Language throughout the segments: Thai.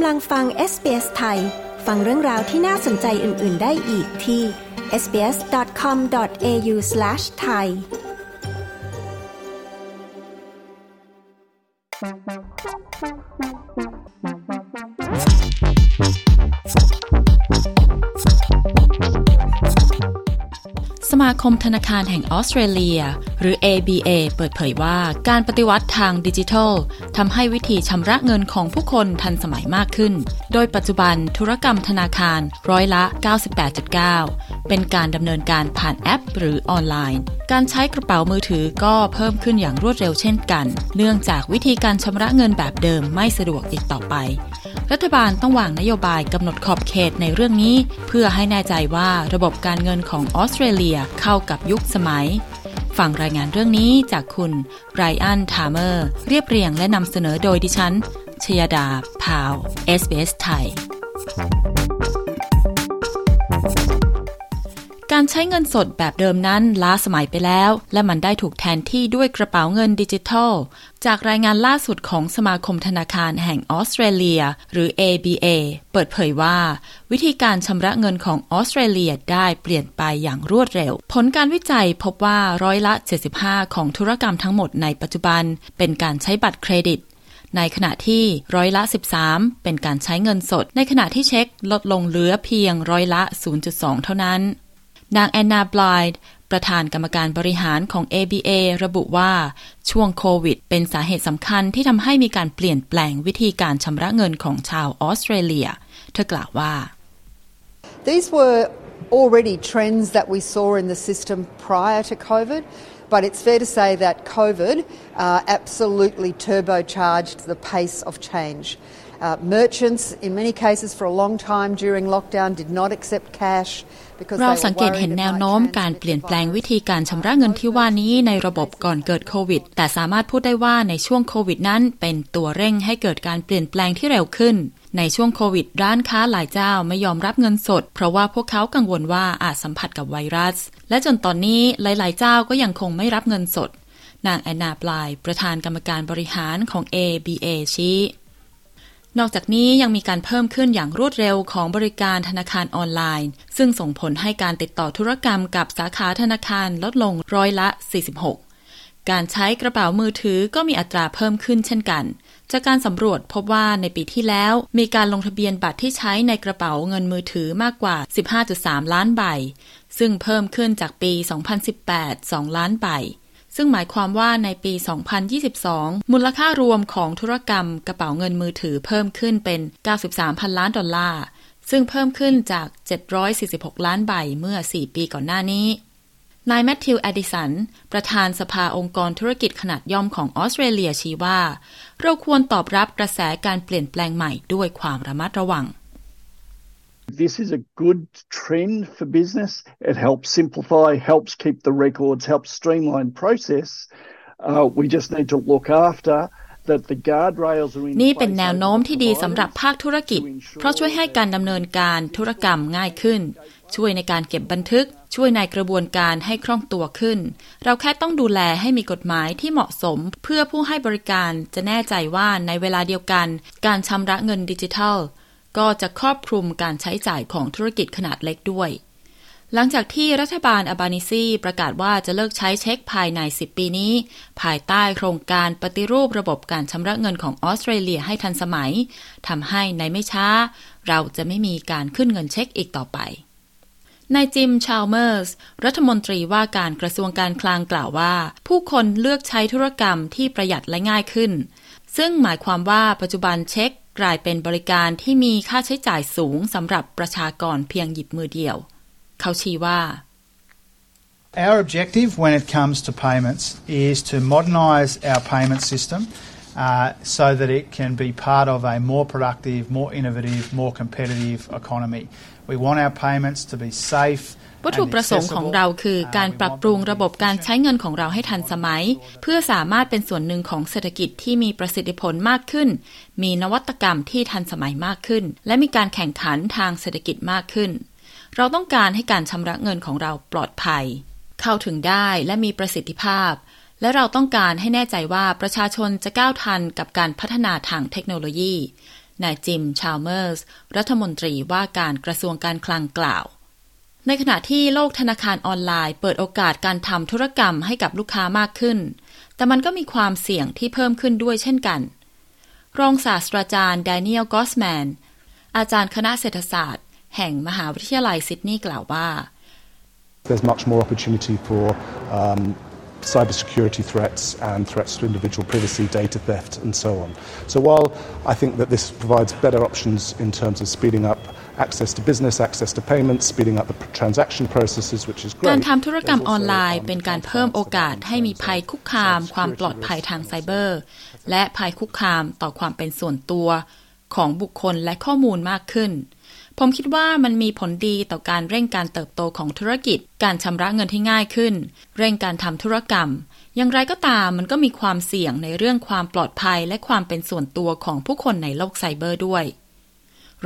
กำลังฟัง SBS ไทย ฟังเรื่องราวที่น่าสนใจอื่น ๆ ได้อีกที่ sbs.com.au/thai สมาคมธนาคารแห่งออสเตรเลีย หรือ ABA เปิดเผยว่าการปฏิวัติทางดิจิทัลทำให้วิธีชำระเงินของผู้คนทันสมัยมากขึ้น โดยปัจจุบันธุรกรรมธนาคารร้อยละ 98.9 เป็นการดำเนินการผ่านแอปหรือออนไลน์การใช้กระเป๋ามือถือก็เพิ่มขึ้นอย่างรวดเร็วเช่นกัน เนื่องจากวิธีการชำระเงินแบบเดิมไม่สะดวกอีกต่อไป รัฐบาลต้องวางนโยบายกำหนดขอบเขตในเรื่องนี้ เพื่อให้แน่ใจว่าระบบการเงินของออสเตรเลียเข้ากับยุคสมัย ฟังรายงานเรื่องนี้จากคุณไรอันทามเมอร์ เรียบเรียงและนำเสนอโดยดิฉัน ชยดา พาว SBS ไทย การใช้เงินสดแบบเดิมนั้นล้าสมัยไปแล้ว และมันได้ถูกแทนที่ด้วยกระเป๋าเงินดิจิทัล จากรายงานล่าสุดของสมาคมธนาคารแห่งออสเตรเลีย หรือ ABA เปิดเผยว่า วิธีการชำระเงินของออสเตรเลียได้เปลี่ยนไปอย่างรวดเร็ว ผลการวิจัยพบว่าร้อยละ 75 ของธุรกรรมทั้งหมดในปัจจุบัน เป็นการใช้บัตรเครดิตในขณะที่ร้อยละ 13 เป็นการใช้เงินสด ในขณะที่เช็คลดลงเหลือเพียงร้อยละ 0.2 เท่านั้น นางแอนนาบลายด์ประธานกรรมการบริหารของ ABA ระบุว่า ช่วงโควิด เป็นสาเหตุสำคัญที่ทำให้มีการเปลี่ยนแปลงวิธีการชำระเงินของชาวออสเตรเลีย เธอกล่าวว่า These were already trends that we saw in the system prior to COVID, but it's fair to say that COVID uh, absolutely turbocharged the pace of change. Uh, merchants, in many cases for a long time during lockdown, did not accept cash. เราสังเกตเห็นแนวโน้มการเปลี่ยนแปลงวิธีการชำระเงินที่ว่านี้ในระบบก่อนเกิดโควิด แต่สามารถพูดได้ว่าในช่วงโควิดนั้นเป็นตัวเร่งให้เกิดการเปลี่ยนแปลงที่เร็วขึ้น ในช่วงโควิด ร้านค้าหลายเจ้าไม่ยอมรับเงินสด เพราะว่าพวกเขากังวลว่าอาจสัมผัสกับไวรัส และจนตอนนี้หลาย ๆ เจ้าก็ยังคงไม่รับเงินสด นางแอนนาปลาย ประธานกรรมการบริหารของ ABA ชี้ นอกจากนี้ยังมีการเพิ่มขึ้นอย่างรวดเร็วของบริการธนาคารออนไลน์ ซึ่งส่งผลให้การติดต่อธุรกรรมกับสาขาธนาคารลดลงร้อยละ 46 การใช้กระเป๋ามือถือก็มีอัตราเพิ่มขึ้นเช่นกัน จากการสำรวจพบว่าในปีที่แล้วมีการลงทะเบียนบัตรที่ใช้ในกระเป๋าเงินมือถือมากกว่า 15.3 ล้านใบ ซึ่งเพิ่มขึ้นจากปี 2018 2 ล้านใบ ซึ่งหมายความว่าในปี 2022 มูลค่ารวมของธุรกรรมกระเป๋าเงินมือถือเพิ่มขึ้นเป็น 93 พันล้านดอลลาร์ ซึ่งเพิ่มขึ้นจาก 746 ล้านใบเมื่อ 4 ปีก่อนหน้านี้ นายแมทธิวแอดิสัน ประธานสภาองค์กรธุรกิจขนาดย่อมของออสเตรเลียชี้ว่า เราควรตอบรับกระแสการเปลี่ยนแปลงใหม่ด้วยความระมัดระวัง This is a good trend for business. It helps simplify, helps keep the records, helps streamline process. Uh, we just need to look after that the guardrails are in นี่เป็นแนวโน้มที่ดีสำหรับภาคธุรกิจ เพราะช่วยให้การดำเนินการธุรกรรมง่ายขึ้น ช่วยในการเก็บบันทึก ช่วยในกระบวนการให้คล่องตัวขึ้น เราแค่ต้องดูแลให้มีกฎหมายที่เหมาะสม เพื่อผู้ให้บริการจะแน่ใจว่าในเวลาเดียวกัน การชำระเงินดิจิทัล ก็จะครอบคลุมการใช้จ่ายของธุรกิจขนาดเล็กด้วย หลังจากที่รัฐบาลอบานิซีประกาศว่าจะเลิกใช้เช็คภายใน 10 ปีนี้ ภายใต้โครงการปฏิรูประบบการชำระเงินของออสเตรเลียให้ทันสมัยทำให้ในไม่ช้า เราจะไม่มีการขึ้นเงินเช็คอีกต่อไปนายจิม ชาลเมอร์ส รัฐมนตรีว่าการกระทรวงการคลังกล่าวว่า ผู้คนเลือกใช้ธุรกรรมที่ประหยัดและง่ายขึ้น ซึ่งหมายความว่าปัจจุบันเช็ค กลายเป็นบริการที่มีค่าใช้จ่ายสูงสำหรับประชากรเพียงหยิบมือเดียว เขาชี้ว่า Our objective when it comes to payments is to modernise our payment system uh, so that it can be part of a more productive, more innovative, more competitive economy. We want our payments to be safe, วัตถุประสงค์ของเราคือการปรับปรุงระบบการใช้เงินของเราให้ทันสมัย เพื่อสามารถเป็นส่วนหนึ่งของเศรษฐกิจที่มีประสิทธิผลมากขึ้น มีนวัตกรรมที่ทันสมัยมากขึ้น และมีการแข่งขันทางเศรษฐกิจมากขึ้น เราต้องการให้การชำระเงินของเราปลอดภัย เข้าถึงได้และมีประสิทธิภาพ และเราต้องการให้แน่ใจว่าประชาชนจะก้าวทันกับการพัฒนาทางเทคโนโลยีนายจิม ชาลเมอร์ส รัฐมนตรีว่าการกระทรวงการคลังกล่าว ในขณะที่โลกธนาคารออนไลน์ เปิดโอกาสการทำธุรกรรมให้กับลูกค้ามากขึ้น แต่มันก็มีความเสี่ยงที่เพิ่มขึ้นด้วยเช่นกัน รองศาสตราจารย์แดเนียลกอสแมน อาจารย์คณะเศรษฐศาสตร์ แห่งมหาวิทยาลัยซิดนีย์กล่าวว่า There's much more opportunity for um, cybersecurity threats and threats to individual privacy, data theft, and so on. So while I think that this provides better options in terms of speeding up access to business, access to payments, speeding up the transaction processes, which is great. การทำธุรกรรมออนไลน์เป็นการเพิ่มโอกาสให้มีภัยคุกคาม ความปลอดภัยทางไซเบอร์ และภัยคุกคามต่อความเป็นส่วนตัวของบุคคลและข้อมูลมากขึ้น ผมคิดว่ามันมีผลดีต่อการเร่งการเติบโตของธุรกิจ การชำระเงินที่ง่ายขึ้น เร่งการทำธุรกรรม อย่างไรก็ตามมันก็มีความเสี่ยงในเรื่องความปลอดภัยและความเป็นส่วนตัวของผู้คนในโลกไซเบอร์ด้วย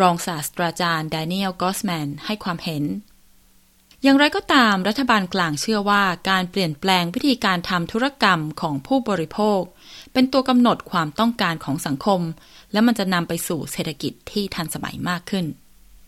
รองศาสตราจารย์ดานิเอลกอสแมนให้ความเห็น อย่างไรก็ตามรัฐบาลกลางเชื่อว่าการเปลี่ยนแปลงวิธีการทำธุรกรรมของผู้บริโภค เป็นตัวกำหนดความต้องการของสังคม และมันจะนำไปสู่เศรษฐกิจที่ทันสมัยมากขึ้น